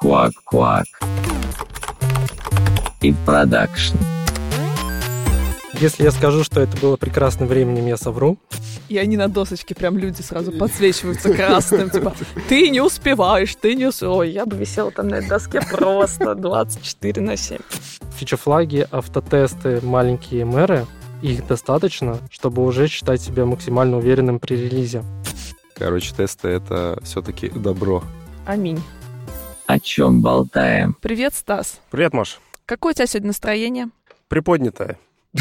Куак-куак. И продакшн. Если я скажу, что это было прекрасным временем, я совру. И они на досочке прям люди сразу подсвечиваются красным, типа, ты не успеваешь, ты не успеваешь. Ой, я бы висела там на этой доске просто 24 на 7. Фича-флаги, автотесты, маленькие мэры, их достаточно, чтобы уже считать себя максимально уверенным при релизе. Короче, тесты — это все-таки добро. Аминь. О чем болтаем? Привет, Стас. Привет, Маш. Какое у тебя сегодня настроение? Приподнятая.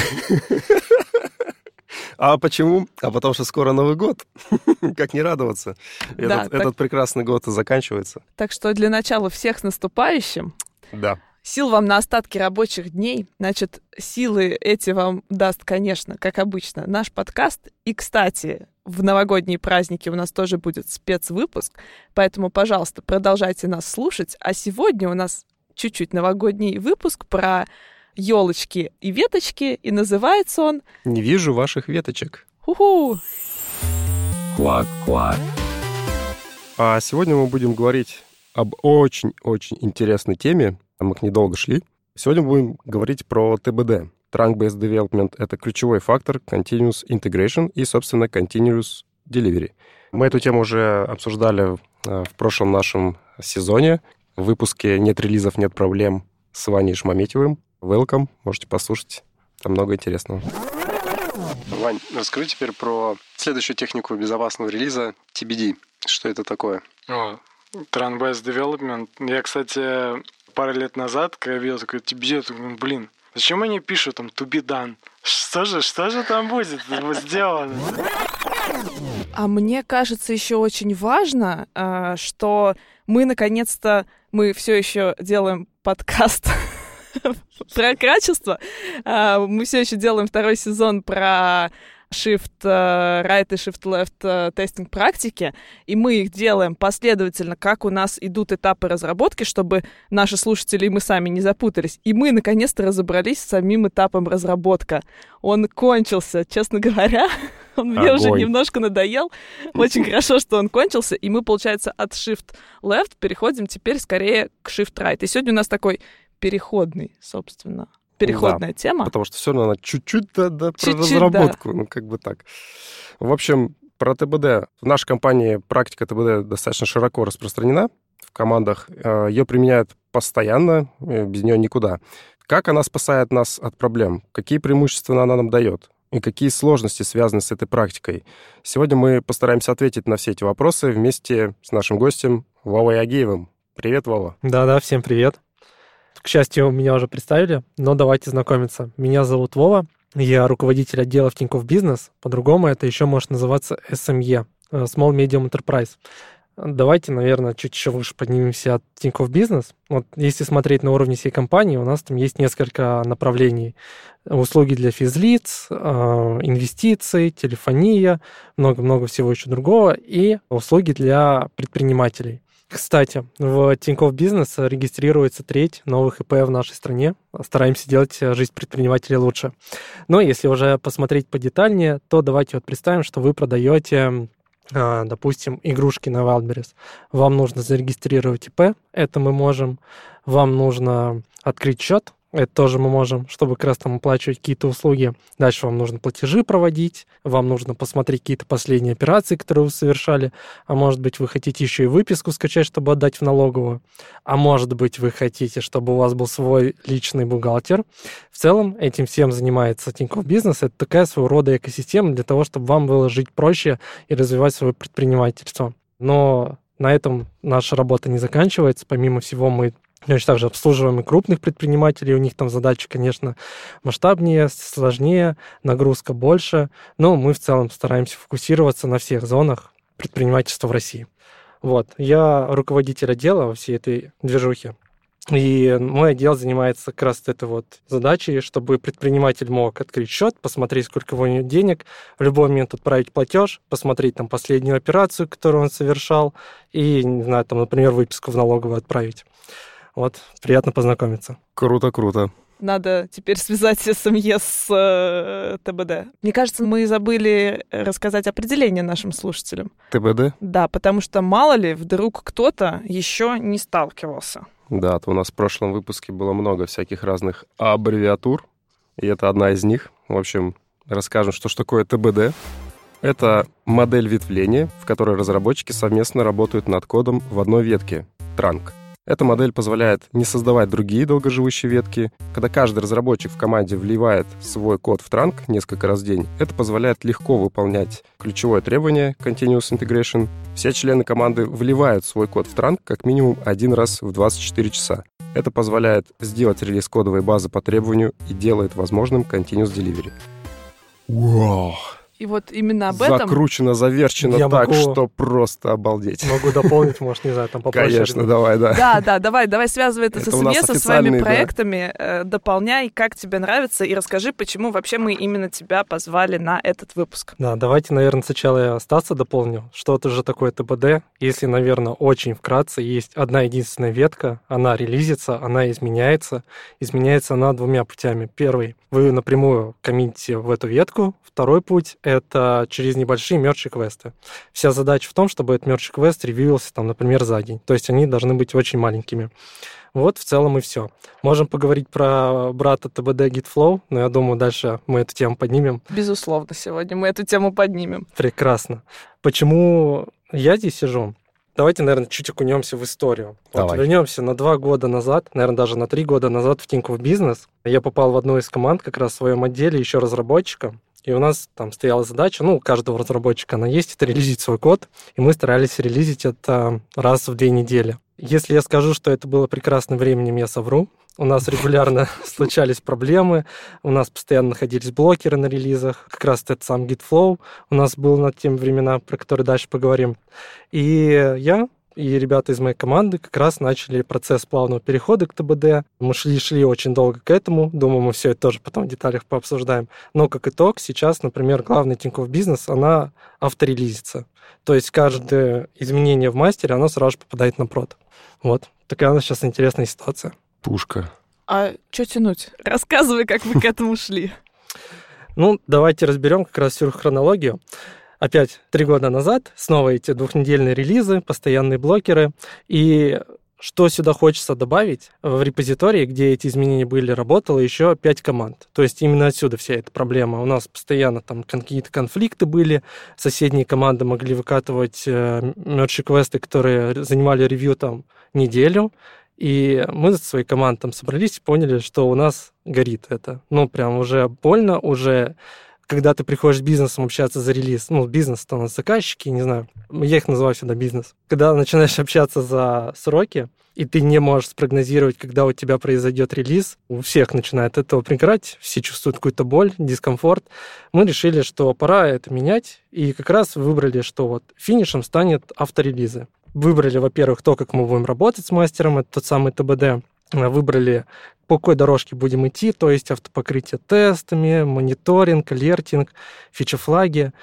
А почему? А потому что скоро Новый год. Как не радоваться? Да, Этот, так- этот прекрасный год и заканчивается. Так что для начала всех с наступающим. Да. Сил вам на остатки рабочих дней. Значит, силы эти вам даст, конечно, как обычно, наш подкаст. И, кстати, в новогодние праздники у нас тоже будет спецвыпуск, поэтому, пожалуйста, продолжайте нас слушать. А сегодня у нас чуть-чуть новогодний выпуск про елочки и веточки, и называется он Не вижу ваших веточек. «Ху-ху». Куак-куак. А сегодня мы будем говорить об очень-очень интересной теме. А Мы к ней долго шли. Сегодня будем говорить про ТБД. Trunk-Based Development — это ключевой фактор Continuous Integration и, собственно, Continuous Delivery. Мы эту тему уже обсуждали э, в прошлом нашем сезоне. В выпуске «Нет релизов, нет проблем» с Ваней Шмаметьевым. Welcome, можете послушать. Там много интересного. Вань, расскажи теперь про следующую технику безопасного релиза TBD. Что это такое? О, Trend-Based Development. Я, кстати, пару лет назад, когда я видел такой ну, блин, зачем они пишут там done? Что же, что же там будет сделано? А мне кажется, еще очень важно, а, что мы наконец-то, мы все еще делаем подкаст про качество. А, Мы все еще делаем второй сезон про Shift э, Right и Shift Left э, тестинг практики, и мы их делаем последовательно, как у нас идут этапы разработки, чтобы наши слушатели и мы сами не запутались. И мы наконец-то разобрались с самим этапом разработка. Он кончился, честно говоря. Он мне уже Огонь. немножко надоел. Очень хорошо, что он кончился. И мы, получается, от Shift Left переходим теперь скорее к Shift Right. И сегодня у нас такой переходный, собственно, переходная тема. Потому что все равно надо чуть-чуть да, да, про Чуть-чуть, разработку. Ну, как бы так. В общем, про ТБД. В нашей компании практика ТБД достаточно широко распространена в командах. Ее применяют постоянно, э, без нее никуда. Как она спасает нас от проблем? Какие преимущества она нам дает? И какие сложности связаны с этой практикой? Сегодня мы постараемся ответить на все эти вопросы вместе с нашим гостем Вовой Агеевым. Привет, Вова. Да-да, всем привет. К счастью, меня уже представили, но давайте знакомиться. Меня зовут Вова, я руководитель отдела в Тинькофф Бизнес. По-другому это еще может называться SME, э, Small Medium Enterprise. Давайте, наверное, чуть еще выше поднимемся от Тинькофф Бизнес. Вот если смотреть на уровне всей компании, у нас там есть несколько направлений. Услуги для физлиц, э, инвестиции, телефония, много-много всего еще другого, и услуги для предпринимателей. Кстати, в Тинькофф Бизнес регистрируется треть новых ИП в нашей стране. Стараемся делать э, жизнь предпринимателей лучше. Но если уже посмотреть подетальнее, то давайте вот представим, что вы продаете, а, допустим, игрушки на Wildberries. Вам нужно зарегистрировать ИП, это мы можем. Вам нужно открыть счет, это тоже мы можем, чтобы как раз там оплачивать какие-то услуги. Дальше вам нужно платежи проводить, вам нужно посмотреть какие-то последние операции, которые вы совершали. А может быть, вы хотите еще и выписку скачать, чтобы отдать в налоговую. А может быть, вы хотите, чтобы у вас был свой личный бухгалтер. В целом, этим всем занимается Тинькофф Бизнес. Это такая своего рода экосистема для того, чтобы вам было жить проще и развивать свое предпринимательство. Но на этом наша работа не заканчивается. Помимо всего, мы Точно так же обслуживаем и крупных предпринимателей, у них там задачи, конечно, масштабнее, сложнее, нагрузка больше, но мы в целом стараемся фокусироваться на всех зонах предпринимательства в России. Вот, я руководитель отдела во всей этой движухе. И мой отдел занимается как раз этой вот задачей, чтобы предприниматель мог открыть счет, посмотреть, сколько у него денег, в любой момент отправить платеж, посмотреть там последнюю операцию, которую он совершал, и, не знаю, там, например, выписку в налоговую отправить. Вот, приятно познакомиться. Круто, круто. надо теперь связать СМЕ с э, ТБД. Мне кажется, мы забыли рассказать определение нашим слушателям. ТБД? Да, потому что мало ли, вдруг кто-то еще не сталкивался. Да, то у нас в прошлом выпуске было много всяких разных аббревиатур, и это одна из них. В общем, расскажем, что ж такое ТБД. Это модель ветвления, в которой разработчики совместно работают над кодом в одной ветке — транк. Эта модель позволяет не создавать другие долгоживущие ветки. Когда каждый разработчик в команде вливает свой код в транк несколько раз в день, это позволяет легко выполнять ключевое требование Continuous Integration. Все члены команды вливают свой код в транк как минимум один раз в 24 часа. Это позволяет сделать релиз кодовой базы по требованию и делает возможным Continuous Delivery. Вау! И вот именно об этом... Закручено, заверчено Я так, могу- что просто обалдеть. Могу дополнить, может, не знаю, там попроще. Конечно, давай, да. Да, да, давай, давай связывай это, Это с у нас СМЕ, со своими да. проектами, э, дополняй, как тебе нравится, и расскажи, почему вообще мы именно тебя позвали на этот выпуск. Да, давайте, наверное, сначала я Стаса дополню. Что это же такое ТБД? Если, наверное, очень вкратце, есть одна единственная ветка, она релизится, она изменяется. Изменяется она двумя путями. Первый, вы напрямую коммитите в эту ветку. Второй путь — это через небольшие мерчи квесты. Вся задача в том, чтобы этот мерч квест ревьюился, там, например, за день. То есть они должны быть очень маленькими. Вот в целом и все. Можем поговорить про брата ТБД GitFlow, но я думаю, дальше мы эту тему поднимем. Безусловно, сегодня мы эту тему поднимем. Прекрасно. Почему я здесь сижу? Давайте, наверное, чуть окунемся в историю. Вот Давай. вернемся на два года назад, наверное, даже на три года назад в Тинькофф Бизнес. Я попал в одну из команд как раз в своем отделе еще разработчиком. И у нас там стояла задача, ну, у каждого разработчика она есть, это релизить свой код. И мы старались релизить это раз в две недели. Если я скажу, что это было прекрасным временем, я совру. У нас регулярно случались проблемы, у нас постоянно находились блокеры на релизах, как раз этот сам GitFlow у нас был на тем времена, про которые дальше поговорим. И я и ребята из моей команды как раз начали процесс плавного перехода к ТБД. Мы шли-шли очень долго к этому. Думаю, мы все это тоже потом в деталях пообсуждаем. Но как итог, сейчас, например, главный Тинькофф Бизнес, она авторелизится. То есть каждое изменение в мастере, оно сразу же попадает на прод. Вот. Такая у нас сейчас интересная ситуация. Пушка. А что тянуть? Рассказывай, как вы к этому шли. Ну, давайте разберем как раз всю хронологию. Опять три года назад снова эти двухнедельные релизы, постоянные блокеры. И что сюда хочется добавить? В репозитории, где эти изменения были, работало еще пять команд. То есть именно отсюда вся эта проблема. У нас постоянно там какие-то конфликты были. Соседние команды могли выкатывать э, мерч-квесты, которые занимали ревью там неделю. И мы со своей командой там собрались и поняли, что у нас горит это. Ну, прям уже больно, уже когда ты приходишь с бизнесом общаться за релиз, ну, бизнес, то у нас заказчики, не знаю, я их называю всегда бизнес. Когда начинаешь общаться за сроки, и ты не можешь спрогнозировать, когда у тебя произойдет релиз, у всех начинает этого приграть, все чувствуют какую-то боль, дискомфорт. Мы решили, что пора это менять, и как раз выбрали, что вот финишем станет авторелизы. Выбрали, во-первых, то, как мы будем работать с мастером, это тот самый ТБД. Выбрали, по какой дорожке будем идти, то есть автопокрытие тестами, мониторинг, алертинг, фича-флаги.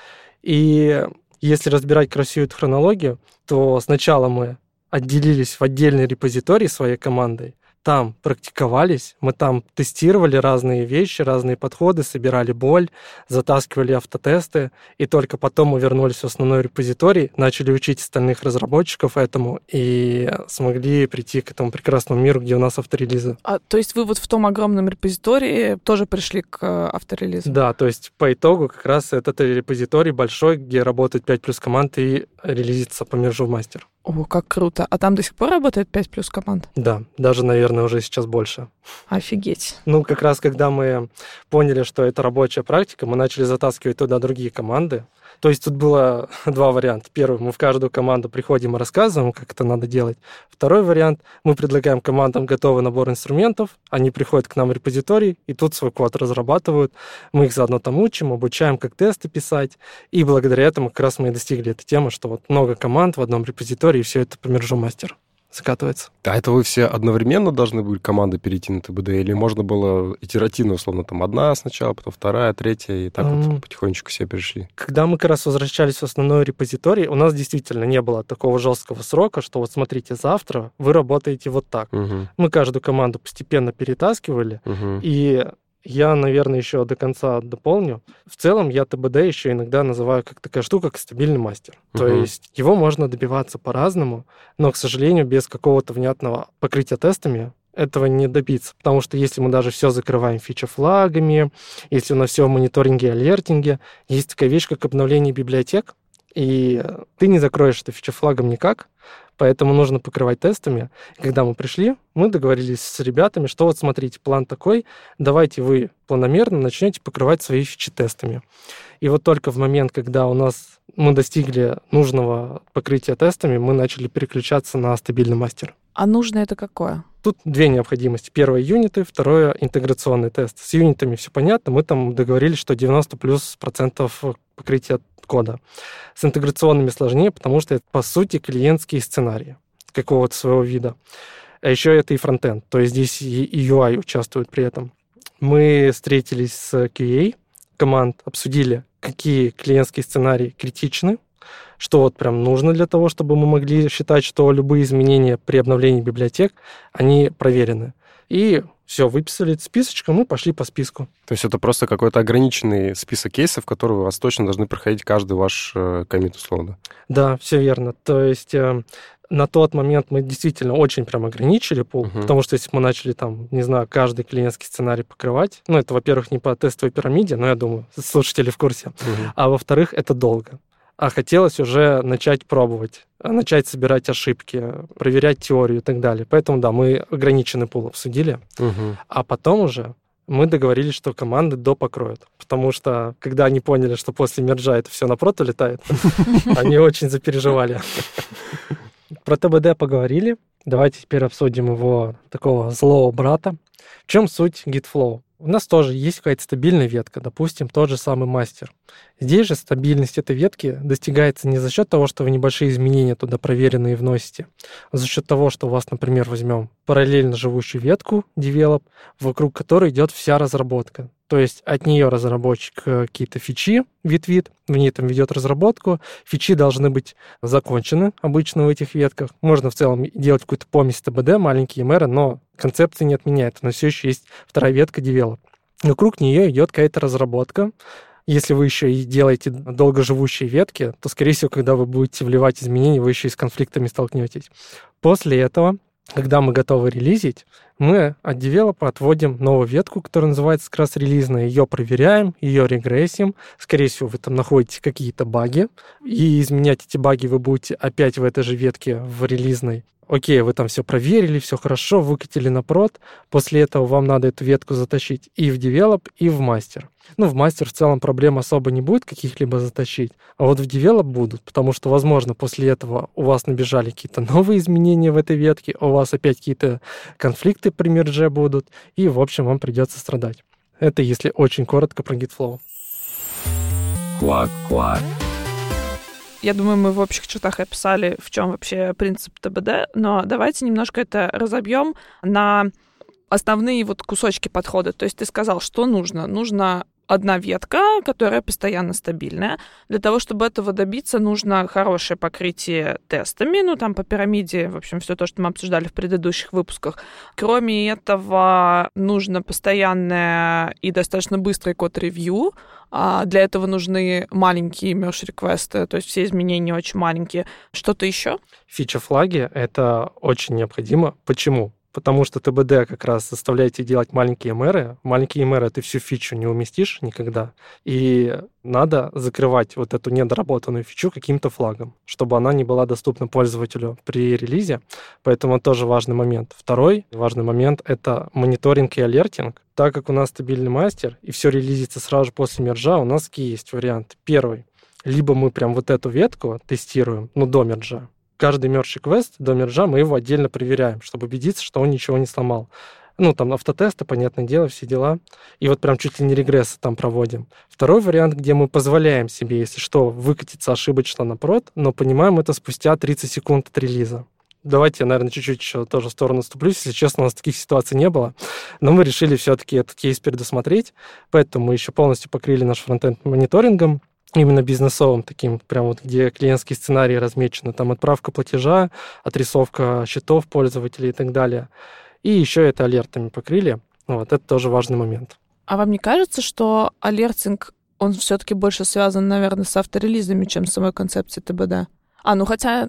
И если разбирать красивую хронологию, то сначала мы отделились в отдельный репозиторий своей командой, там практиковались, мы там тестировали разные вещи, разные подходы, собирали боль, затаскивали автотесты, и только потом мы вернулись в основной репозиторий, начали учить остальных разработчиков этому и смогли прийти к этому прекрасному миру, где у нас авторелизы. А, то есть вы вот в том огромном репозитории тоже пришли к э, авторелизу? Да, то есть по итогу как раз этот репозиторий большой, где работает 5 плюс команд и релизится по мержу мастер. О, как круто. А там до сих пор работает 5 плюс команд? Да, даже, наверное, уже сейчас больше. Офигеть. Ну, как раз когда мы поняли, что это рабочая практика, мы начали затаскивать туда другие команды. То есть тут было два варианта. Первый, мы в каждую команду приходим и рассказываем, как это надо делать. Второй вариант, мы предлагаем командам готовый набор инструментов, они приходят к нам в репозиторий, и тут свой код разрабатывают. Мы их заодно там учим, обучаем, как тесты писать. И благодаря этому как раз мы и достигли этой темы, что вот много команд в одном репозитории, и все это по мержу мастер закатывается. А это вы все одновременно должны были команды перейти на ТБД? Или можно было итеративно, условно, там одна сначала, потом вторая, третья, и так М. вот потихонечку все перешли? Когда мы как раз возвращались в основной репозиторий, у нас действительно не было такого жесткого срока, что вот смотрите, завтра вы работаете вот так. Мгм, Мы каждую команду постепенно перетаскивали, мгм. и я, наверное, еще до конца дополню. В целом я ТБД еще иногда называю как такая штука, как стабильный мастер. То Мгм. есть его можно добиваться по-разному, но, к сожалению, без какого-то внятного покрытия тестами этого не добиться. Потому что если мы даже все закрываем фича-флагами, если у нас все в мониторинге и алертинге, есть такая вещь, как обновление библиотек, и ты не закроешь это фича-флагом никак, поэтому нужно покрывать тестами. И когда мы пришли, мы договорились с ребятами, что вот смотрите, план такой, давайте вы планомерно начнете покрывать свои фичи тестами. И вот только в момент, когда у нас мы достигли нужного покрытия тестами, мы начали переключаться на стабильный мастер. А нужно это какое? Тут две необходимости. Первое — юниты, второе — интеграционный тест. С юнитами все понятно. Мы там договорились, что 90 плюс процентов покрытия кода. С интеграционными сложнее, потому что это, по сути, клиентские сценарии какого-то своего вида. А еще это и фронтенд, то есть здесь и UI участвует при этом. Мы встретились с QA команд, обсудили, какие клиентские сценарии критичны, что вот прям нужно для того, чтобы мы могли считать, что любые изменения при обновлении библиотек, они проверены. И все, выписали списочком, мы пошли по списку. То есть это просто какой-то ограниченный список кейсов, которые у вас точно должны проходить каждый ваш э, коммит, условно. Да, все верно. То есть э, на тот момент мы действительно очень прям ограничили пул, Мгм. потому что если бы мы начали там, не знаю, каждый клиентский сценарий покрывать, ну, это, во-первых, не по тестовой пирамиде, но я думаю, слушатели в курсе, Мгм. а во-вторых, это долго. А хотелось уже начать пробовать, а начать собирать ошибки, проверять теорию и так далее. Поэтому, да, мы ограниченный пул обсудили. Мгм. А потом уже мы договорились, что команды допокроют. Потому что, когда они поняли, что после мержа это все на прот улетает, они очень запереживали. Про ТБД поговорили. Давайте теперь обсудим его такого злого брата. В чем суть GitFlow? У нас тоже есть какая-то стабильная ветка, допустим, тот же самый мастер. Здесь же стабильность этой ветки достигается не за счет того, что вы небольшие изменения туда проверенные вносите, а за счет того, что у вас, например, возьмем параллельно живущую ветку develop, вокруг которой идет вся разработка. То есть от нее разработчик э, какие-то фичи ветвит, в ней там ведет разработку. Фичи должны быть закончены обычно в этих ветках. Можно в целом делать какую-то помесь ТБД, маленькие мэры, но концепция не отменяет. Но все еще есть вторая ветка develop. Вокруг нее идет какая-то разработка. Если вы еще и делаете долгоживущие ветки, то, скорее всего, когда вы будете вливать изменения, вы еще и с конфликтами столкнетесь. После этого, когда мы готовы релизить, мы от девелопа отводим новую ветку, которая называется как раз релизная. Ее проверяем, ее регрессием. Скорее всего, вы там находите какие-то баги, и изменять эти баги вы будете опять в этой же ветке в релизной. Окей, вы там все проверили, все хорошо, выкатили на прод. После этого вам надо эту ветку затащить и в develop, и в мастер. Ну, в мастер в целом проблем особо не будет каких-либо затащить, а вот в develop будут, потому что, возможно, после этого у вас набежали какие-то новые изменения в этой ветке, у вас опять какие-то конфликты при мерже будут, и, в общем, вам придется страдать. Это если очень коротко про GitFlow. Квак-квак. Я думаю, мы в общих чертах описали, в чем вообще принцип ТБД, но давайте немножко это разобьем на основные вот кусочки подхода. То есть ты сказал, что нужно? Нужно одна ветка, которая постоянно стабильная. Для того, чтобы этого добиться, нужно хорошее покрытие тестами, ну, там по пирамиде, в общем, все то, что мы обсуждали в предыдущих выпусках. Кроме этого, нужно постоянное и достаточно быстрый код-ревью. А для этого нужны маленькие merge-реквесты, то есть все изменения очень маленькие. Что-то еще? Фича-флаги — это очень необходимо. Почему? Потому что ТБД как раз заставляет тебя делать маленькие мэры. Маленькие мэры ты всю фичу не уместишь никогда. И надо закрывать вот эту недоработанную фичу каким-то флагом, чтобы она не была доступна пользователю при релизе. Поэтому тоже важный момент. Второй важный момент — это мониторинг и алертинг. Так как у нас стабильный мастер, и все релизится сразу же после мержа, у нас есть варианты. Первый. Либо мы прям вот эту ветку тестируем, ну, до мержа, каждый мерч квест до мержа мы его отдельно проверяем, чтобы убедиться, что он ничего не сломал. Ну, там автотесты, понятное дело, все дела. И вот прям чуть ли не регрессы там проводим. Второй вариант, где мы позволяем себе, если что, выкатиться ошибочно на прод, но понимаем это спустя 30 секунд от релиза. давайте я, наверное, чуть-чуть еще тоже в сторону ступлюсь. Если честно, у нас таких ситуаций не было. Но мы решили все-таки этот кейс предусмотреть, поэтому мы еще полностью покрыли наш фронтенд мониторингом именно бизнесовым таким, прям вот где клиентские сценарии размечены, там отправка платежа, отрисовка счетов пользователей и так далее. И еще это алертами покрыли. Вот, это тоже важный момент. А вам не кажется, что алертинг, он все-таки больше связан, наверное, с авторелизами, чем с самой концепцией ТБД? А, ну хотя,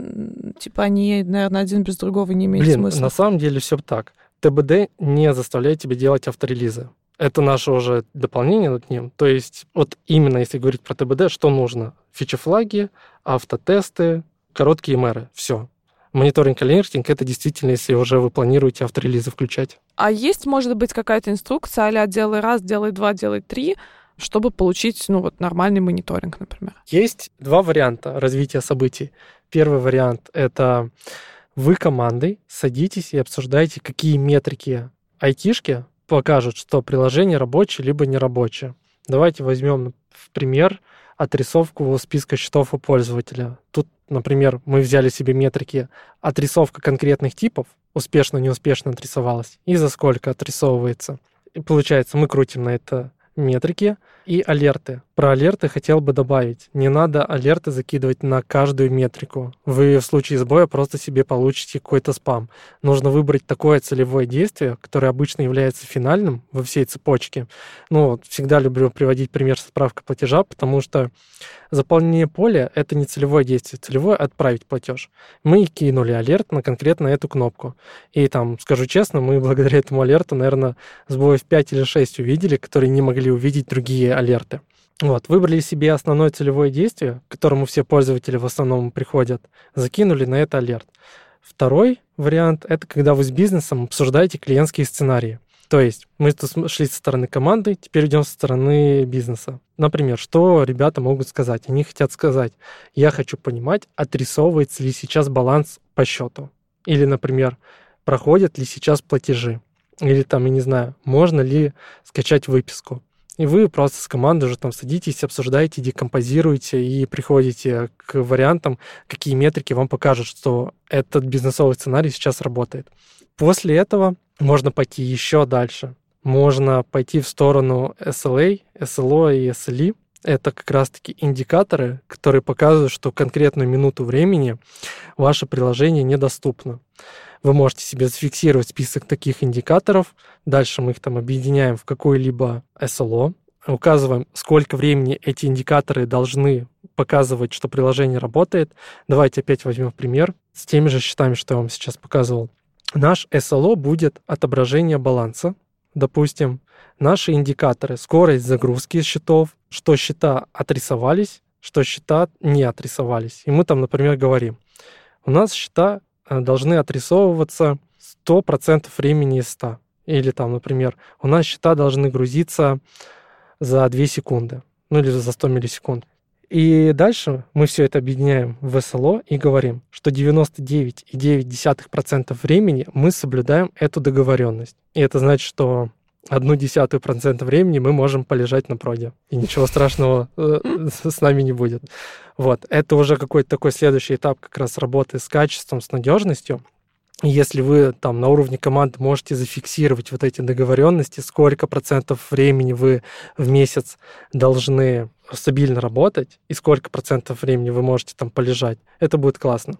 типа, они, наверное, один без другого не имеют Блин, смысла. на самом деле все так. ТБД не заставляет тебя делать авторелизы. Это наше уже дополнение над ним. То есть вот именно если говорить про ТБД, что нужно? Фичи-флаги, автотесты, короткие мэры. Все. Мониторинг алертинг — это действительно, если уже вы планируете авторелизы включать. А есть, может быть, какая-то инструкция а делай раз, делай два, делай три, чтобы получить, ну, вот нормальный мониторинг, например? Есть два варианта развития событий. Первый вариант — это вы командой садитесь и обсуждаете, какие метрики айтишки покажут, что приложение рабочее либо нерабочее. Давайте возьмем в пример отрисовку списка счетов у пользователя. Тут, например, мы взяли себе метрики отрисовка конкретных типов, успешно, неуспешно отрисовалась, и за сколько отрисовывается. И получается, мы крутим на это метрики и алерты. Про алерты хотел бы добавить. Не надо алерты закидывать на каждую метрику. Вы в случае сбоя просто себе получите какой-то спам. Нужно выбрать такое целевое действие, которое обычно является финальным во всей цепочке. Ну, всегда люблю приводить пример с отправкой платежа, потому что заполнение поля — это не целевое действие. Целевое — отправить платеж. Мы кинули алерт на конкретно эту кнопку. И там, скажу честно, мы благодаря этому алерту, наверное, сбоев 5 или 6 увидели, которые не могли увидеть другие алерты. Вот, выбрали себе основное целевое действие, к которому все пользователи в основном приходят, закинули на это алерт. Второй вариант — это когда вы с бизнесом обсуждаете клиентские сценарии. То есть мы тут шли со стороны команды, теперь идем со стороны бизнеса. Например, что ребята могут сказать? Они хотят сказать, я хочу понимать, отрисовывается ли сейчас баланс по счету. Или, например, проходят ли сейчас платежи. Или там, я не знаю, можно ли скачать выписку. И вы просто с командой уже там садитесь, обсуждаете, декомпозируете и приходите к вариантам, какие метрики вам покажут, что этот бизнесовый сценарий сейчас работает. После этого можно пойти еще дальше. Можно пойти в сторону SLA, SLO и SLE. Это как раз-таки индикаторы, которые показывают, что конкретную минуту времени ваше приложение недоступно. Вы можете себе зафиксировать список таких индикаторов. Дальше мы их там объединяем в какой-либо SLO, указываем, сколько времени эти индикаторы должны показывать, что приложение работает. Давайте опять возьмем пример с теми же счетами, что я вам сейчас показывал. Наш SLO будет отображение баланса. Допустим, наши индикаторы, скорость загрузки счетов, что счета отрисовались, что счета не отрисовались. И мы там, например, говорим, у нас счета должны отрисовываться 100% времени из 100. Или там, например, у нас счета должны грузиться за 2 секунды, ну или за 100 миллисекунд. И дальше мы все это объединяем в СЛО и говорим, что 99,9% времени мы соблюдаем эту договоренность. И это значит, что одну десятую процента времени мы можем полежать на проде. И ничего страшного э, с нами не будет. Вот. Это уже какой-то такой следующий этап как раз работы с качеством, с надежностью. Если вы там на уровне команды можете зафиксировать вот эти договоренности, сколько процентов времени вы в месяц должны стабильно работать и сколько процентов времени вы можете там полежать, это будет классно.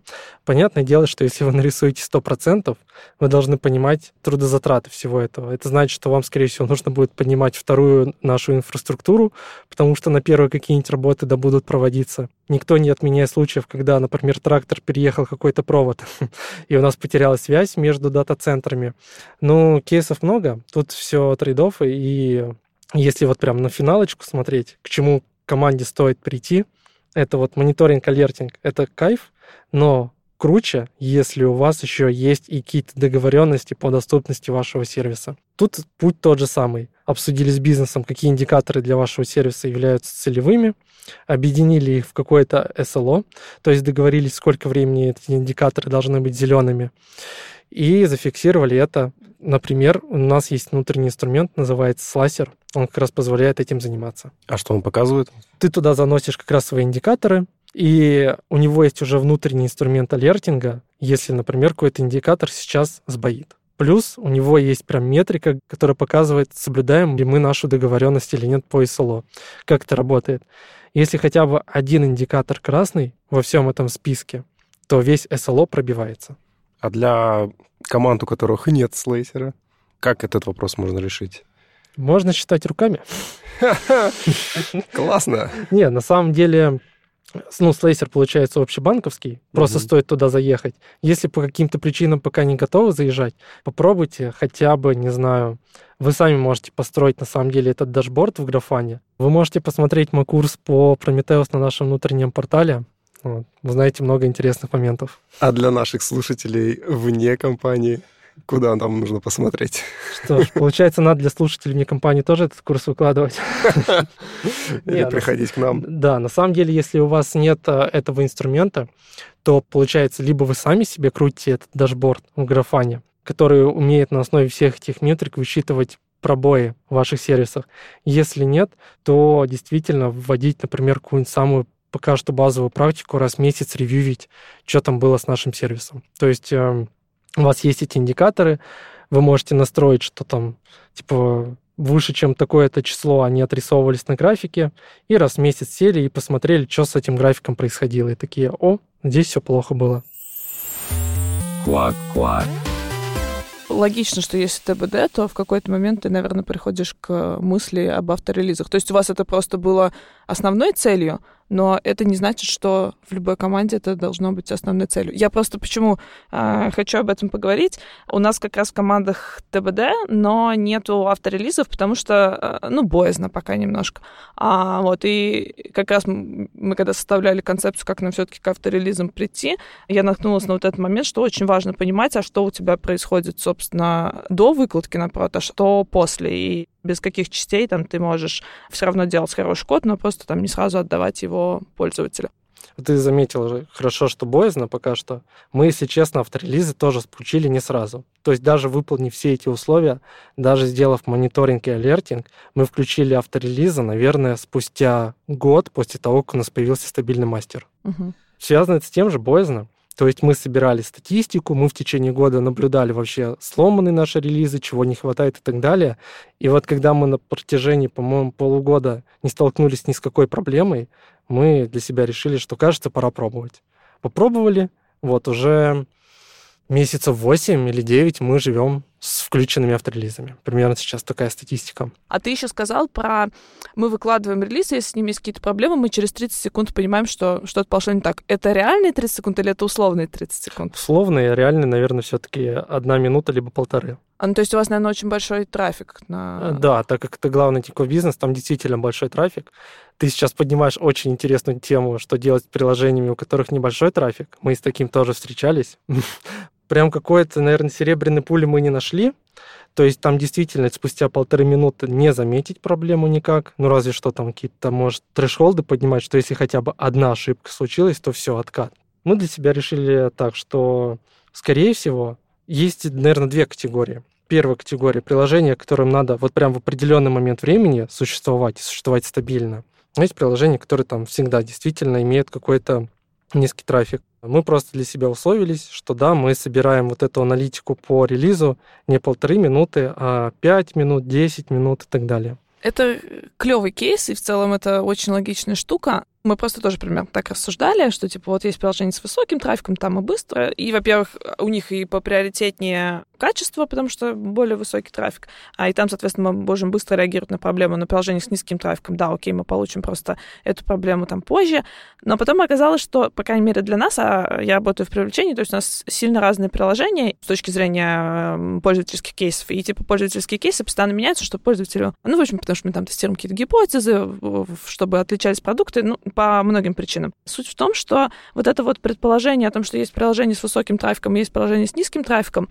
Понятное дело, что если вы нарисуете 100%, вы должны понимать трудозатраты всего этого. Это значит, что вам, скорее всего, нужно будет поднимать вторую нашу инфраструктуру, потому что на первые какие-нибудь работы да будут проводиться. Никто не отменяет случаев, когда, например, трактор переехал какой-то провод, и у нас потерялась связь между дата-центрами. Ну, кейсов много, тут все трейдов, и если вот прям на финалочку смотреть, к чему команде стоит прийти, это вот мониторинг, алертинг, это кайф, но круче, если у вас еще есть и какие-то договоренности по доступности вашего сервиса. Тут путь тот же самый. Обсудили с бизнесом, какие индикаторы для вашего сервиса являются целевыми, объединили их в какое-то SLO, то есть договорились, сколько времени эти индикаторы должны быть зелеными, и зафиксировали это. Например, у нас есть внутренний инструмент, называется слайсер. Он как раз позволяет этим заниматься. А что он показывает? Ты туда заносишь как раз свои индикаторы, И у него есть уже внутренний инструмент алертинга, если, например, какой-то индикатор сейчас сбоит. Плюс у него есть прям метрика, которая показывает, соблюдаем ли мы нашу договоренность или нет по SLO. Как это работает? Если хотя бы один индикатор красный во всем этом списке, то весь SLO пробивается. А для команд, у которых нет слейсера, как этот вопрос можно решить? Можно считать руками. Классно. Не, на самом деле, ну, слейсер получается общебанковский, просто стоит туда заехать. Если по каким-то причинам пока не готовы заезжать, попробуйте хотя бы, не знаю, вы сами можете построить на самом деле этот дашборд в графане. Вы можете посмотреть мой курс по Prometheus на нашем внутреннем портале. Вот. Вы знаете много интересных моментов. А для наших слушателей вне компании, куда нам нужно посмотреть? Что ж, получается, надо для слушателей вне компании тоже этот курс выкладывать. Или на приходить к нам? Да, на самом деле, если у вас нет а, этого инструмента, то получается, либо вы сами себе крутите этот дашборд в графане, который умеет на основе всех этих метрик высчитывать пробои в ваших сервисах. Если нет, то действительно вводить, например, какую-нибудь самую пока что базовую практику, раз в месяц ревьювить, что там было с нашим сервисом. То есть эм, у вас есть эти индикаторы, вы можете настроить, что там, типа, выше, чем такое-то число, они отрисовывались на графике, и раз в месяц сели и посмотрели, что с этим графиком происходило. И такие, о, здесь все плохо было. Квак-квак. Логично, что если ТБД, то в какой-то момент ты, наверное, приходишь к мысли об авторелизах. То есть у вас это просто было основной целью, но это не значит, что в любой команде это должно быть основной целью. Я просто почему э, хочу об этом поговорить. У нас как раз в командах ТБД, но нету авторелизов, потому что, э, ну, боязно пока немножко. А, вот, и как раз мы когда составляли концепцию, как нам все-таки к авторелизам прийти, я наткнулась на вот этот момент, что очень важно понимать, а что у тебя происходит, собственно, до выкладки на прод, а что после. И без каких частей там ты можешь все равно делать хороший код, но просто там не сразу отдавать его пользователю. Ты заметил хорошо, что боязно пока что. Мы, если честно, авторелизы тоже включили не сразу. То есть даже выполнив все эти условия, даже сделав мониторинг и алертинг, мы включили авторелизы, наверное, спустя год после того, как у нас появился стабильный мастер. Мгм. Связано это с тем же боязно. То есть мы собирали статистику, мы в течение года наблюдали вообще сломанные наши релизы, чего не хватает и так далее. И вот когда мы на протяжении, по-моему, полугода не столкнулись ни с какой проблемой, мы для себя решили, что, кажется, пора пробовать. Попробовали, вот уже месяцев 8 или 9 мы живем с включенными авторелизами. Примерно сейчас такая статистика. А ты еще сказал про мы выкладываем релиз, если с ними есть какие-то проблемы, мы через 30 секунд понимаем, что что-то пошло не так. Это реальные 30 секунд или это условные 30 секунд? Условно и реально, наверное, все-таки одна минута либо полторы. А, ну, то есть у вас, наверное, очень большой трафик Э, на... Да, так как это главный тинькофф бизнес, там действительно большой трафик. Ты сейчас поднимаешь очень интересную тему, что делать с приложениями, у которых небольшой трафик. Мы с таким тоже встречались. Прям какой-то, наверное, серебряной пули мы не нашли. То есть там действительно спустя полторы минуты не заметить проблему никак. Ну, разве что там какие-то, может, трэшхолды поднимать, что если хотя бы одна ошибка случилась, то все, откат. Мы для себя решили так, что, скорее всего, есть, наверное, две категории. Первая категория приложения, которым надо вот прям в определенный момент времени существовать и существовать стабильно. Есть приложения, которые там всегда действительно имеют какой-то низкий трафик. Мы просто для себя условились, что да, мы собираем вот эту аналитику по релизу не полторы минуты, а 5 минут, 10 минут и так далее. Это клевый кейс, и в целом это очень логичная штука. Мы просто тоже примерно так рассуждали, что типа вот есть приложение с высоким трафиком, там и быстро. И, во-первых, у них и поприоритетнее качество, потому что более высокий трафик. А и там, соответственно, мы можем быстро реагировать на проблему. На приложениях с низким трафиком, да, окей, мы получим просто эту проблему там позже. Но потом оказалось, что, по крайней мере, для нас, а я работаю в привлечении, то есть у нас сильно разные приложения с точки зрения э, пользовательских кейсов. И типа пользовательские кейсы постоянно меняются, что пользователю... Ну, в общем, потому что мы там тестируем какие-то гипотезы, чтобы отличались продукты, ну, по многим причинам. Суть в том, что вот это вот предположение о том, что есть приложение с высоким трафиком, есть приложение с низким трафиком,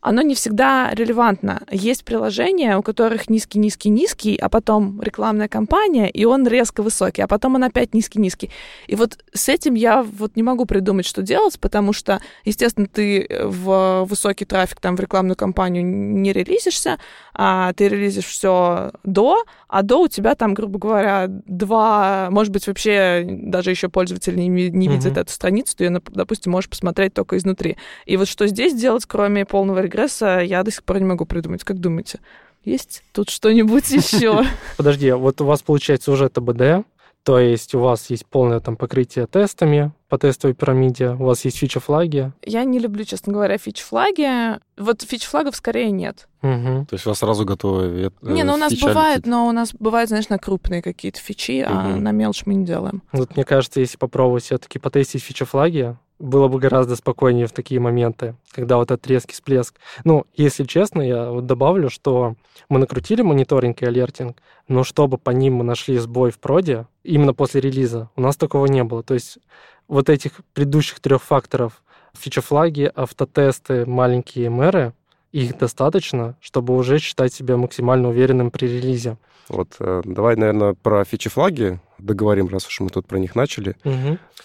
оно не всегда релевантно. Есть приложения, у которых низкий-низкий-низкий, а потом рекламная кампания, и он резко высокий, а потом он опять низкий-низкий. И вот с этим я вот не могу придумать, что делать, потому что, естественно, ты в высокий трафик там в рекламную кампанию не релизишься, а ты релизишь все до, а до у тебя там, грубо говоря, два, может быть, вообще даже еще пользователь не, не видит Мгм. эту страницу, ты ее, допустим, можешь посмотреть только изнутри. И вот что здесь делать, кроме полного регресса, я до сих пор не могу придумать. Как думаете? Есть тут что-нибудь еще? Подожди, а вот у вас получается уже ТБД, то есть у вас есть полное там покрытие тестами по тестовой пирамиде, у вас есть фича-флаги. Я не люблю, честно говоря, фич-флаги. Вот фич-флагов скорее нет. Мгм. То есть у вас сразу готовые вет- Не, э, ну у нас бывает, летит. но у нас бывает, знаешь, на крупные какие-то фичи, а Мгм. на мелочь мы не делаем. Вот мне кажется, если попробовать все-таки потестить фича-флаги, было бы гораздо спокойнее в такие моменты, когда вот этот резкий всплеск. Ну, если честно, я вот добавлю, что мы накрутили мониторинг и алертинг, но чтобы по ним мы нашли сбой в проде, именно после релиза, у нас такого не было. То есть вот этих предыдущих трех факторов фича-флаги, автотесты, маленькие мэры, их достаточно, чтобы уже считать себя максимально уверенным при релизе. Вот э, давай, наверное, про фичи-флаги договорим, раз уж мы тут про них начали.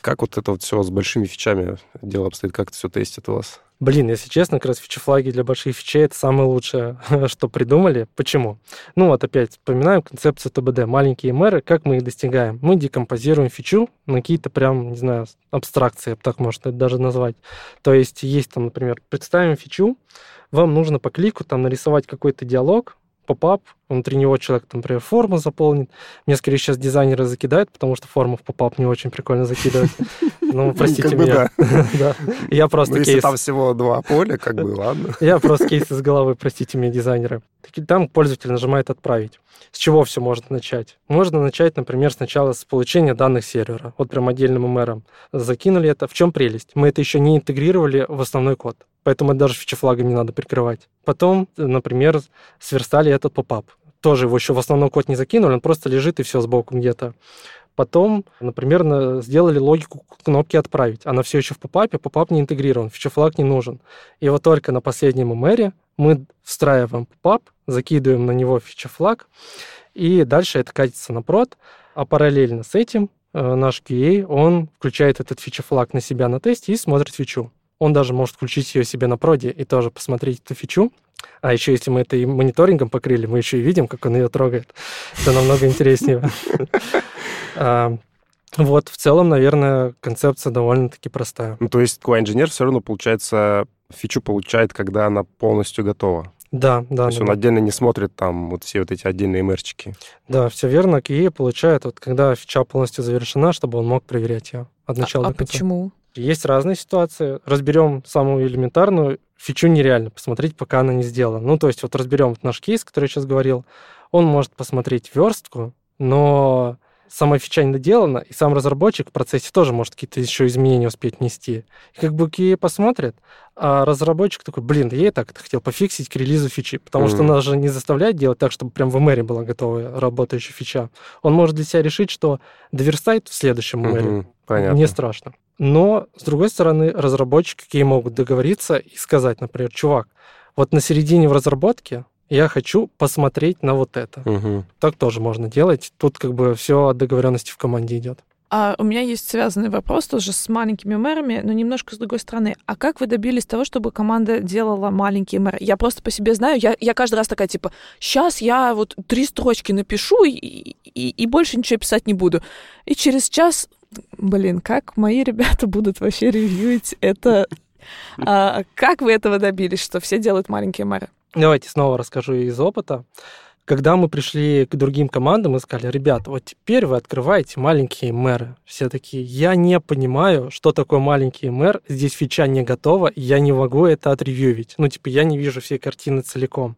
Как вот это вот все с большими фичами дело обстоит? Как это все тестит у вас? Блин, если честно, как раз фичи-флаги для больших фичей — это самое лучшее, что придумали. Почему? Ну вот опять вспоминаем концепцию ТБД. Маленькие мэры, как мы их достигаем? Мы декомпозируем фичу на какие-то прям, не знаю, абстракции, так можно это даже назвать. То есть есть там, например, представим фичу, вам нужно по клику там нарисовать какой-то диалог, pop-up, внутри него человек, например, форму заполнит. Мне, скорее, сейчас дизайнеры закидают, потому что форму в pop-up не очень прикольно закидывать. Ну, простите меня. Я просто если кейс. там всего два поля, как бы, ладно. Я просто кейс из головы, простите меня, дизайнеры. Там пользователь нажимает «Отправить». С чего все можно начать? Можно начать, например, сначала с получения данных сервера, вот прям отдельным MR -ом. Закинули это. В чем прелесть? Мы это еще не интегрировали в основной код, поэтому это даже фича-флагами не надо прикрывать. Потом, например, сверстали этот поп-ап. Тоже его еще в основной код не закинули, он просто лежит и все сбоку где-то. Потом, например, на- сделали логику кнопки «Отправить». Она все еще в попапе, попап не интегрирован, фича-флаг не нужен. И вот только на последнем мэре мы встраиваем попап, закидываем на него фича-флаг, и дальше это катится на прод, а параллельно с этим э, наш QA, он включает этот фича-флаг на себя на тесте и смотрит фичу. Он даже может включить ее себе на проде и тоже посмотреть эту фичу. А еще если мы это и мониторингом покрыли, мы еще и видим, как он ее трогает. Это намного интереснее. А, Вот, в целом, наверное, концепция довольно-таки простая. Ну, то есть QA-инженер все равно, получается, фичу получает, когда она полностью готова. Да, да, То есть да, он да. отдельно не смотрит там вот все вот эти отдельные мэрчики. Да, все верно. QA получает, вот когда фича полностью завершена, чтобы он мог проверять ее от начала а до конца. почему? Есть разные ситуации. Разберем самую элементарную. Фичу нереально посмотреть, пока она не сделана. Ну, то есть вот разберем вот наш кейс, который я сейчас говорил. Он может посмотреть верстку, но сама фича не доделана, и сам разработчик в процессе тоже может какие-то еще изменения успеть внести. И как бы QA посмотрит, а разработчик такой, блин, я и так это хотел пофиксить к релизу фичи, потому что Мгм. нас же не заставляет делать так, чтобы прям в мэре была готовая работающая фича. Он может для себя решить, что доверстает в следующем мэре. Мгм, Понятно. Не страшно. Но, с другой стороны, разработчики какие могут договориться и сказать, например, чувак, вот на середине в разработке я хочу посмотреть на вот это. Мгм. Так тоже можно делать. Тут как бы все от договоренности в команде идет. А у меня есть связанный вопрос тоже с маленькими мэрами, но немножко с другой стороны. А как вы добились того, чтобы команда делала маленькие мэры? Я просто по себе знаю, я, я каждый раз такая, типа, сейчас я вот три строчки напишу и, и, и больше ничего писать не буду. И через час, блин, как мои ребята будут вообще ревьюить это? А, как вы этого добились, что все делают маленькие мэры? Давайте снова расскажу из опыта. Когда мы пришли к другим командам и сказали, ребят, вот теперь вы открываете маленькие мэры. Все такие, я не понимаю, что такое маленький мэр, здесь фича не готова, я не могу это отревьювить. Ну, типа, я не вижу всей картины целиком.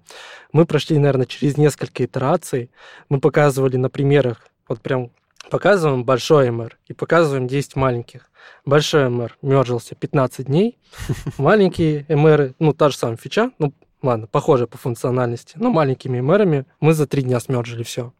Мы прошли, наверное, через несколько итераций, мы показывали на примерах, вот прям показываем большой мэр и показываем 10 маленьких. Большой мэр мержился 15 дней, маленькие мэры, ну, та же самая фича, ну, ладно, похоже по функциональности, но маленькими мэрами мы за три дня смерджили все.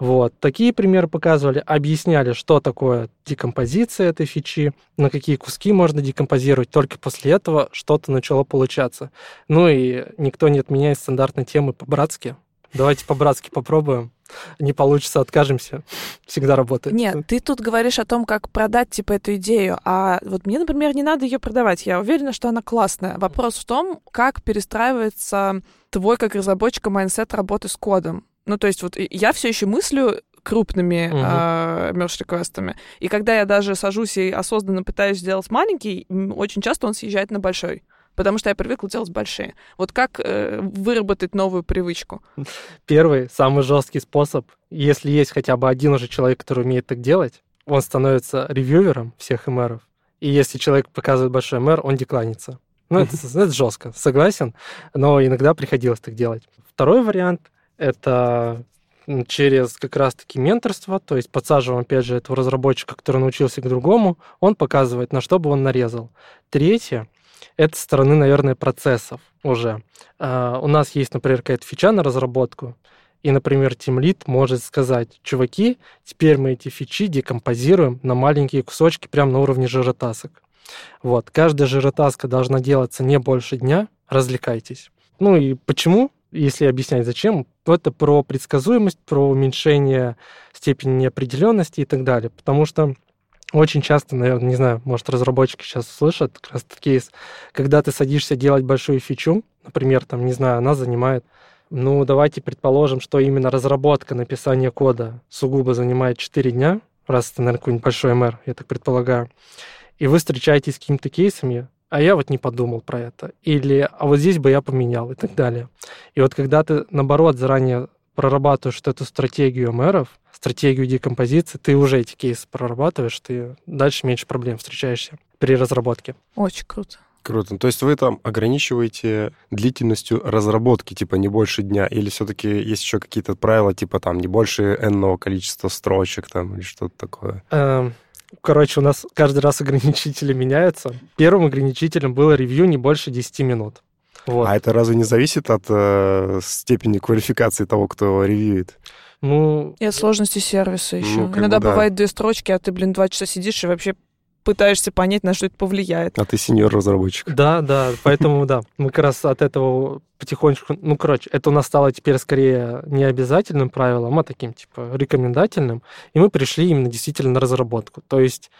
Вот. Такие примеры показывали, объясняли, что такое декомпозиция этой фичи, на какие куски можно декомпозировать. Только после этого что-то начало получаться. Ну и никто не отменяет стандартной темы по-братски. Давайте по-братски попробуем. Не получится, откажемся. Всегда работает. Нет, ты тут говоришь о том, как продать, типа, эту идею, а вот мне, например, не надо ее продавать. Я уверена, что она классная. Вопрос в том, как перестраивается твой, как разработчика, mindset работы с кодом. Ну, то есть вот я все еще мыслю крупными Мгм. э, merge request -ами. И когда я даже сажусь и осознанно пытаюсь сделать маленький, очень часто он съезжает на большой. Потому что я привыкла делать большие. Вот как э, выработать новую привычку? Первый, самый жесткий способ, если есть хотя бы один уже человек, который умеет так делать, он становится ревьювером всех МРов. И если человек показывает большой МР, он декланится. Ну, это, это жестко, согласен, но иногда приходилось так делать. Второй вариант — это через как раз-таки менторство, то есть подсаживаем, опять же, этого разработчика, который научился к другому, он показывает, на что бы он нарезал. Третье — это со стороны, наверное, процессов уже. А, У нас есть, например, какая-то фича на разработку, и, например, тимлит может сказать, чуваки, теперь мы эти фичи декомпозируем на маленькие кусочки прямо на уровне жиротасок. Вот. Каждая жиротаска должна делаться не больше дня. Развлекайтесь. Ну и почему? Если объяснять зачем, то это про предсказуемость, про уменьшение степени неопределенности и так далее. Потому что очень часто, наверное, не знаю, может, разработчики сейчас слышат как раз этот кейс, когда ты садишься делать большую фичу, например, там, не знаю, она занимает, ну, давайте предположим, что именно разработка, написание кода сугубо занимает 4 дня, раз это, наверное, какой-нибудь большой МР, я так предполагаю, и вы встречаетесь с какими-то кейсами, а я вот не подумал про это, или а вот здесь бы я поменял и так далее. И вот когда ты, наоборот, заранее прорабатываешь вот эту стратегию мэров, стратегию декомпозиции, ты уже эти кейсы прорабатываешь, ты дальше меньше проблем встречаешься при разработке. Очень круто. Круто. То есть вы там ограничиваете длительностью разработки, типа не больше дня, или все-таки есть еще какие-то правила, типа там не больше n количества строчек там или что-то такое? Эм, Короче, у нас каждый раз ограничители меняются. Первым ограничителем было ревью не больше 10 минут. Вот. А это разве не зависит от э, степени квалификации того, кто ревьюет? Ну, И от сложности сервиса еще. Ну, Иногда бы да. бывает две строчки, а ты, блин, два часа сидишь и вообще пытаешься понять, на что это повлияет. А ты сеньор-разработчик. да, да, поэтому да, мы как раз от этого потихонечку, ну, короче, это у нас стало теперь скорее не обязательным правилом, а таким, типа, рекомендательным, и мы пришли именно действительно на разработку. То есть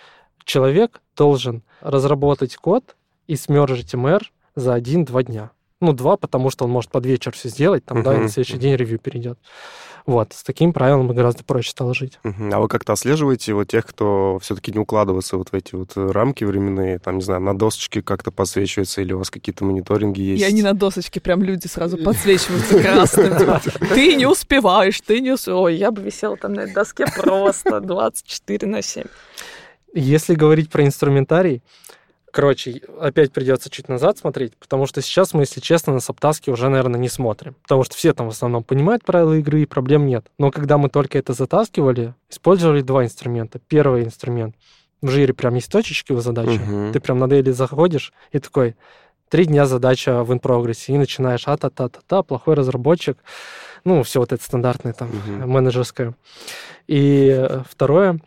человек должен разработать код и смержить MR за один-два дня. Ну, два, потому что он может под вечер все сделать, там, да, и на следующий день ревью перейдет. Вот, с таким правилом гораздо проще стало жить. А вы как-то отслеживаете вот тех, кто все-таки не укладывается вот в эти вот э, рамки временные, там, не знаю, на досочке как-то подсвечивается, или у вас какие-то мониторинги есть? Я не на досочке, прям люди сразу подсвечиваются красным. Ты не успеваешь, ты не успеваешь. Ой, я бы висела там на этой доске просто 24 на 7. Если говорить про инструментарий, короче, опять придется чуть назад смотреть, потому что сейчас мы, если честно, на саптаске уже, наверное, не смотрим. Потому что все там в основном понимают правила игры, и проблем нет. Но когда мы только это затаскивали, использовали два инструмента. Первый инструмент. В жире прям есть точечки в задаче. Мгм. Ты прям на дейли заходишь и такой, три дня задача в инпрогрессе, и начинаешь а-та-та-та-та, плохой разработчик. Ну, все вот это стандартное там, Мгм. менеджерское. И э, второе,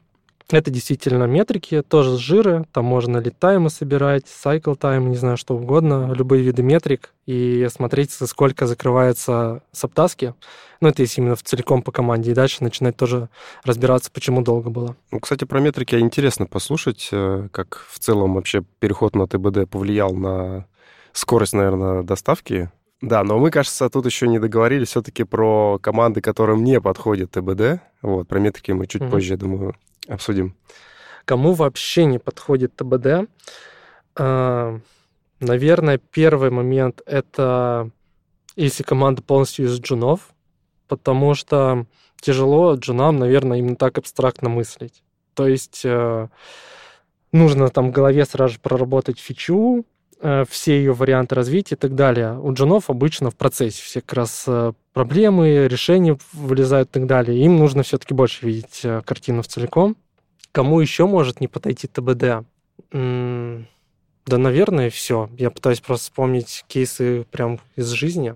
это действительно метрики, тоже с жира. Там можно лид-таймы собирать, cycle тайм, не знаю, что угодно, любые виды метрик, и смотреть, сколько закрывается саптаски. Ну, это если именно в целиком по команде. И дальше начинать тоже разбираться, почему долго было. Ну, кстати, про метрики интересно послушать, э, как в целом вообще переход на ТБД повлиял на скорость, наверное, доставки. Да, но мы, кажется, тут еще не договорились все-таки про команды, которым не подходит ТБД. Вот, про метрики мы чуть Мгм. позже, я думаю, обсудим. Кому вообще не подходит ТБД? А, Наверное, первый момент — это если команда полностью из джунов, потому что тяжело джунам, наверное, именно так абстрактно мыслить. То есть э, нужно там в голове сразу же проработать фичу, все ее варианты развития и так далее. У джунов обычно в процессе все как раз э, проблемы, решения вылезают и так далее. Им нужно все-таки больше видеть э, картину в целиком. Кому еще может не подойти ТБД? Да, наверное, все. Я пытаюсь просто вспомнить кейсы прям из жизни.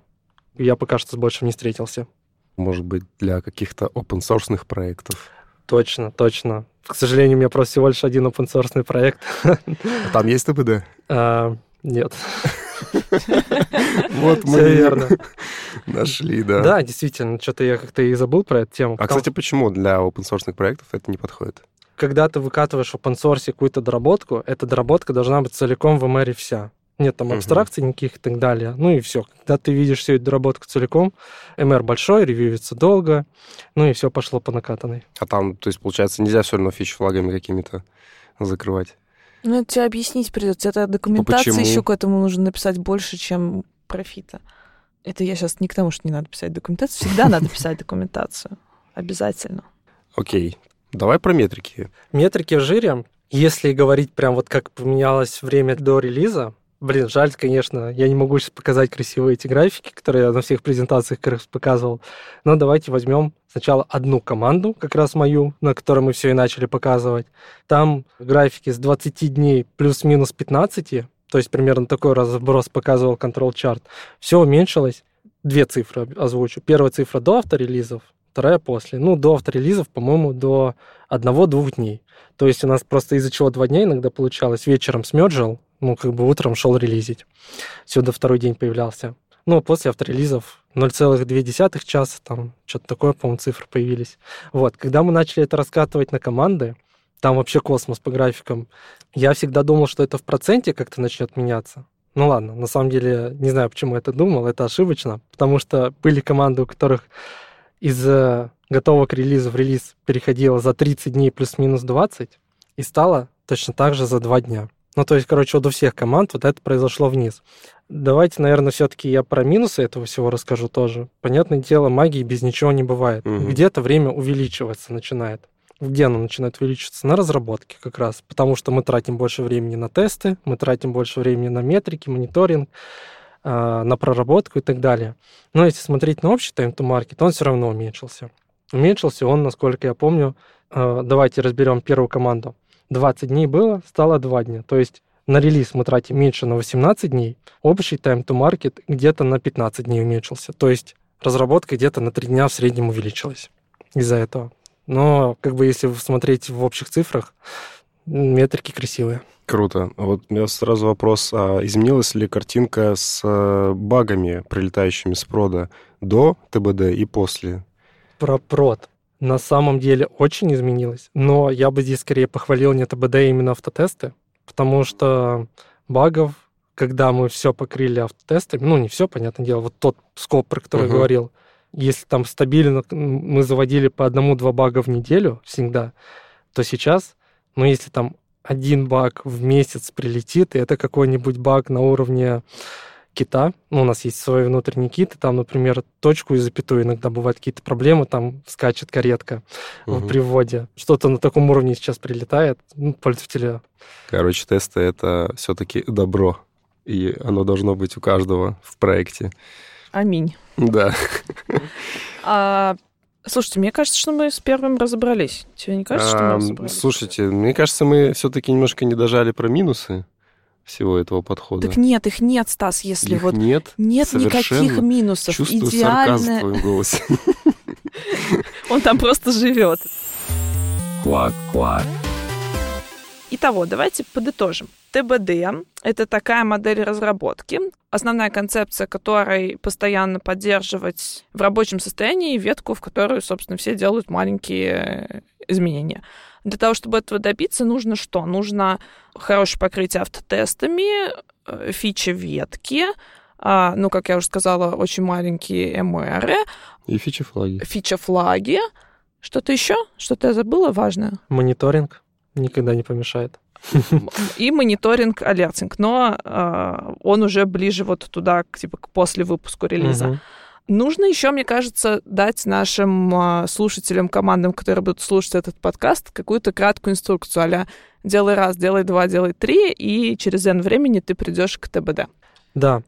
Я пока что с большим не встретился. может быть, для каких-то open-source проектов. Точно, точно. К сожалению, у меня просто всего лишь один open source проект. А там есть ТБД? Нет. Вот мы верно. нашли, да. Да, действительно, что-то я как-то и забыл про эту тему. А, кстати, почему для open-source проектов это не подходит? когда ты выкатываешь в open source какую-то доработку, эта доработка должна быть целиком в MR вся. Нет там абстракций никаких и так далее. Ну и все. Когда ты видишь всю эту доработку целиком, MR большой, ревьюется долго, ну и все пошло по накатанной. А там, то есть, получается, нельзя все равно фич флагами какими-то закрывать. Ну, это тебе объяснить придется. Это документации почему? еще к этому нужно написать больше, чем профита. Это я сейчас не к тому, что не надо писать документацию. Всегда надо писать документацию. Обязательно. Окей. Давай про метрики. Метрики в жире, если говорить прям вот как поменялось время до релиза, блин, жаль, конечно, я не могу сейчас показать красивые эти графики, которые я на всех презентациях показывал, но давайте возьмем сначала одну команду, как раз мою, на которой мы все и начали показывать. Там графики с 20 дней плюс-минус 15, то есть примерно такой разброс показывал control чарт. Все уменьшилось. Две цифры озвучу. Первая цифра до авторелизов, вторая после. Ну, до авторелизов, по-моему, до одного-двух дней. То есть у нас просто из-за чего два дня иногда получалось. Вечером смерджил, ну, как бы утром шел релизить. Сюда второй день появлялся. Ну, а после авторелизов 0,2 часа, там что-то такое, по-моему, цифры появились. Вот, когда мы начали это раскатывать на команды, там вообще космос по графикам. Я всегда думал, что это в проценте как-то начнет меняться. Ну ладно, на самом деле не знаю, почему я это думал, это ошибочно, потому что были команды, у которых из э, готового к релизу в релиз переходило за 30 дней плюс-минус 20 и стало точно так же за 2 дня. Ну, то есть, короче, вот у всех команд вот это произошло вниз. Давайте, наверное, все-таки я про минусы этого всего расскажу тоже. Понятное дело, магии без ничего не бывает. Мгм. Где-то время увеличиваться начинает. Где оно начинает увеличиваться? На разработке как раз. Потому что мы тратим больше времени на тесты, мы тратим больше времени на метрики, мониторинг, а, на проработку и так далее. Но если смотреть на общий market, он все равно уменьшился. Уменьшился он, насколько я помню, а, давайте разберем первую команду. 20 дней было, стало 2 дня. То есть на релиз мы тратим меньше на 18 дней, общий time to market где-то на 15 дней уменьшился. То есть разработка где-то на 3 дня в среднем увеличилась из-за этого. Но как бы если смотреть в общих цифрах, метрики красивые. Круто. Вот у меня сразу вопрос, а изменилась ли картинка с э, багами, прилетающими с прода до ТБД и после? Про прод. На самом деле очень изменилось, но я бы здесь скорее похвалил не ТБД, а именно автотесты, потому что багов, когда мы все покрыли автотестами, ну не все, понятное дело, вот тот скоп, про который я Мгм. говорил, если там стабильно мы заводили по одному-два бага в неделю всегда, то сейчас, ну если там один баг в месяц прилетит, и это какой-нибудь баг на уровне кита. Ну, у нас есть свой внутренний кит, и там, например, точку и запятую иногда бывают какие-то проблемы, там скачет каретка в Мгм. приводе. Что-то на таком уровне сейчас прилетает. Ну, пользователи Короче, тесты — это все-таки добро, и оно должно быть у каждого в проекте. Аминь. Да. А, слушайте, мне кажется, что мы с первым разобрались. Тебе не кажется, что мы разобрались? Слушайте, мне кажется, мы все-таки немножко не дожали про минусы всего этого подхода. Так нет, их нет, Стас, если Их вот нет. нет никаких минусов. Чувствую сарказм в Идеально. твоем голосе. Он там просто живет. Квак-квак. Итого, давайте подытожим. ТБД — это такая модель разработки, основная концепция которой постоянно поддерживать в рабочем состоянии ветку, в которую, собственно, все делают маленькие изменения. Для того, чтобы этого добиться, нужно что? Нужно хорошее покрытие автотестами, э, фичи ветки, а, ну, как я уже сказала, очень маленькие МР, И фичи-флаги. фича флаги. Что-то еще? Что-то я забыла важное? мониторинг никогда не помешает. и мониторинг алертинг, но э, он уже ближе вот туда, типа к после выпуску релиза. Мгм. Нужно еще, мне кажется, дать нашим э, слушателям, командам, которые будут слушать этот подкаст, какую-то краткую инструкцию а делай раз, делай два, делай три, и через N времени ты придешь к ТБД. Да.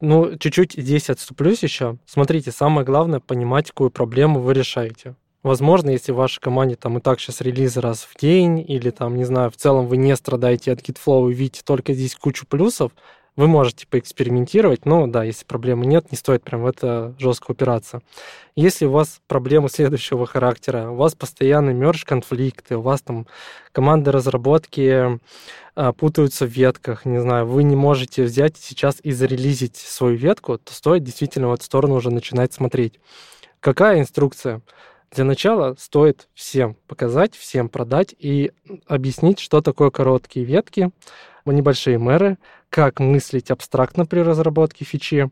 Ну, чуть-чуть здесь отступлюсь еще. Смотрите, самое главное понимать, какую проблему вы решаете. Возможно, если в вашей команде там и так сейчас релизы раз в день, или там, не знаю, в целом вы не страдаете от GitFlow и видите только здесь кучу плюсов, Вы можете поэкспериментировать, но да, если проблемы нет, не стоит прям в это жестко упираться. Если у вас проблемы следующего характера, у вас постоянный мерж конфликты, у вас там команды разработки а, путаются в ветках, не знаю, вы не можете взять сейчас и зарелизить свою ветку, то стоит действительно в эту сторону уже начинать смотреть. Какая инструкция? Для начала стоит всем показать, всем продать и объяснить, что такое короткие ветки, небольшие мэры, как мыслить абстрактно при разработке фичи.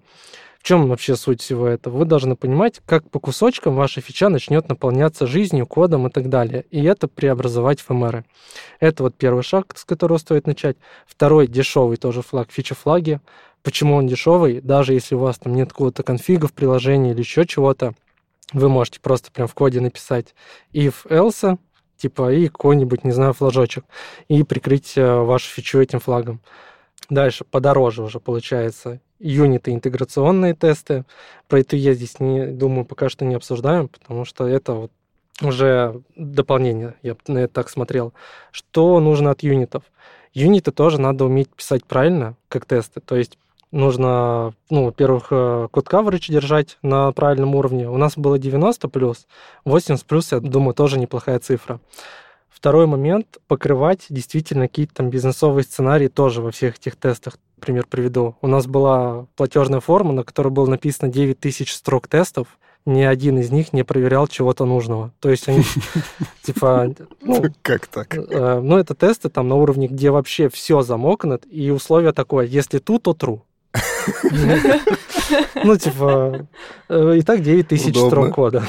В чем вообще суть всего этого? Вы должны понимать, как по кусочкам ваша фича начнет наполняться жизнью, кодом и так далее. И это преобразовать в мэры. Это вот первый шаг, с которого стоит начать. Второй дешевый тоже флаг, фича-флаги. Почему он дешевый? Даже если у вас там нет какого-то конфига в приложении или еще чего-то, вы можете просто прям в коде написать if else, типа, и какой-нибудь, не знаю, флажочек, и прикрыть э, вашу фичу этим флагом. Дальше, подороже уже получается. Юниты, интеграционные тесты. Про это я здесь, не, думаю, пока что не обсуждаем, потому что это вот уже дополнение, я на это так смотрел. Что нужно от юнитов? Юниты тоже надо уметь писать правильно, как тесты. То есть нужно, ну, во-первых, э, код coverage держать на правильном уровне. У нас было 90 плюс, 80 плюс, я думаю, тоже неплохая цифра. Второй момент — покрывать действительно какие-то там бизнесовые сценарии тоже во всех этих тестах. Пример приведу. У нас была платежная форма, на которой было написано 9 тысяч строк тестов, ни один из них не проверял чего-то нужного. То есть они, типа... Ну, как так? Э, ну, это тесты там на уровне, где вообще все замокнет, и условие такое, если ту, то true. Ну, типа, э, и так 9 тысяч строк кода.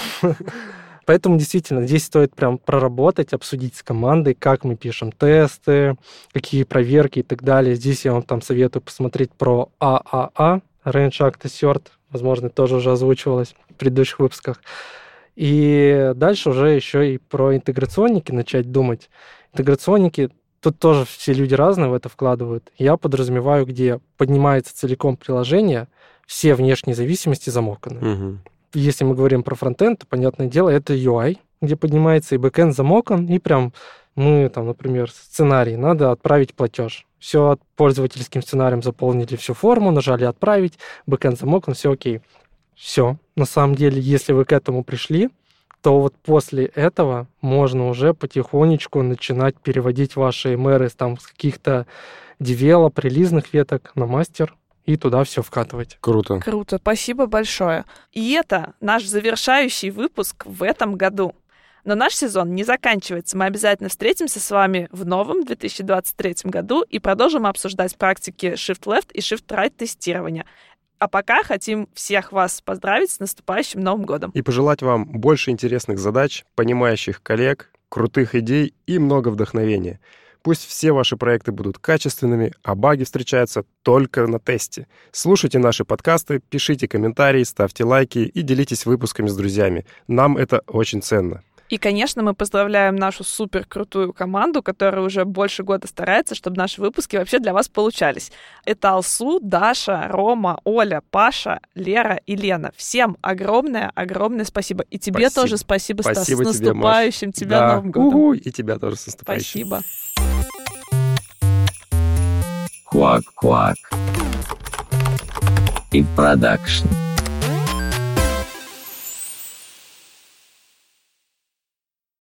Поэтому действительно здесь стоит прям проработать, обсудить с командой, как мы пишем тесты, какие проверки и так далее. Здесь я вам там советую посмотреть про ААА, Range Act Assert, возможно, тоже уже озвучивалось в предыдущих выпусках. И дальше уже еще и про интеграционники начать думать. Интеграционники Тут тоже все люди разные в это вкладывают. Я подразумеваю, где поднимается целиком приложение, все внешние зависимости замоканы. Угу. Если мы говорим про фронтенд, то, понятное дело, это UI, где поднимается и бэкенд замокан, и прям мы, там, например, сценарий, надо отправить платеж. Все пользовательским сценарием заполнили всю форму, нажали «Отправить», бэкенд замокан, все окей. Все. На самом деле, если вы к этому пришли, то вот после этого можно уже потихонечку начинать переводить ваши MR -ы там, с каких-то девелоп, релизных веток на мастер и туда все вкатывать. Круто. Круто, спасибо большое. И это наш завершающий выпуск в этом году. Но наш сезон не заканчивается. Мы обязательно встретимся с вами в новом 2023 году и продолжим обсуждать практики Shift Left и Shift Right тестирования. А пока хотим всех вас поздравить с наступающим Новым годом. И пожелать вам больше интересных задач, понимающих коллег, крутых идей и много вдохновения. Пусть все ваши проекты будут качественными, а баги встречаются только на тесте. Слушайте наши подкасты, пишите комментарии, ставьте лайки и делитесь выпусками с друзьями. Нам это очень ценно. И, конечно, мы поздравляем нашу супер крутую команду, которая уже больше года старается, чтобы наши выпуски вообще для вас получались. Это Алсу, Даша, Рома, Оля, Паша, Лера и Лена. Всем огромное, огромное спасибо. И тебе Спасибо. тоже спасибо, Стас. Спасибо с тебе, наступающим Маш. тебя Да. Новым годом. Угу, и тебя тоже с наступающим. Спасибо. Quack. И продакшн.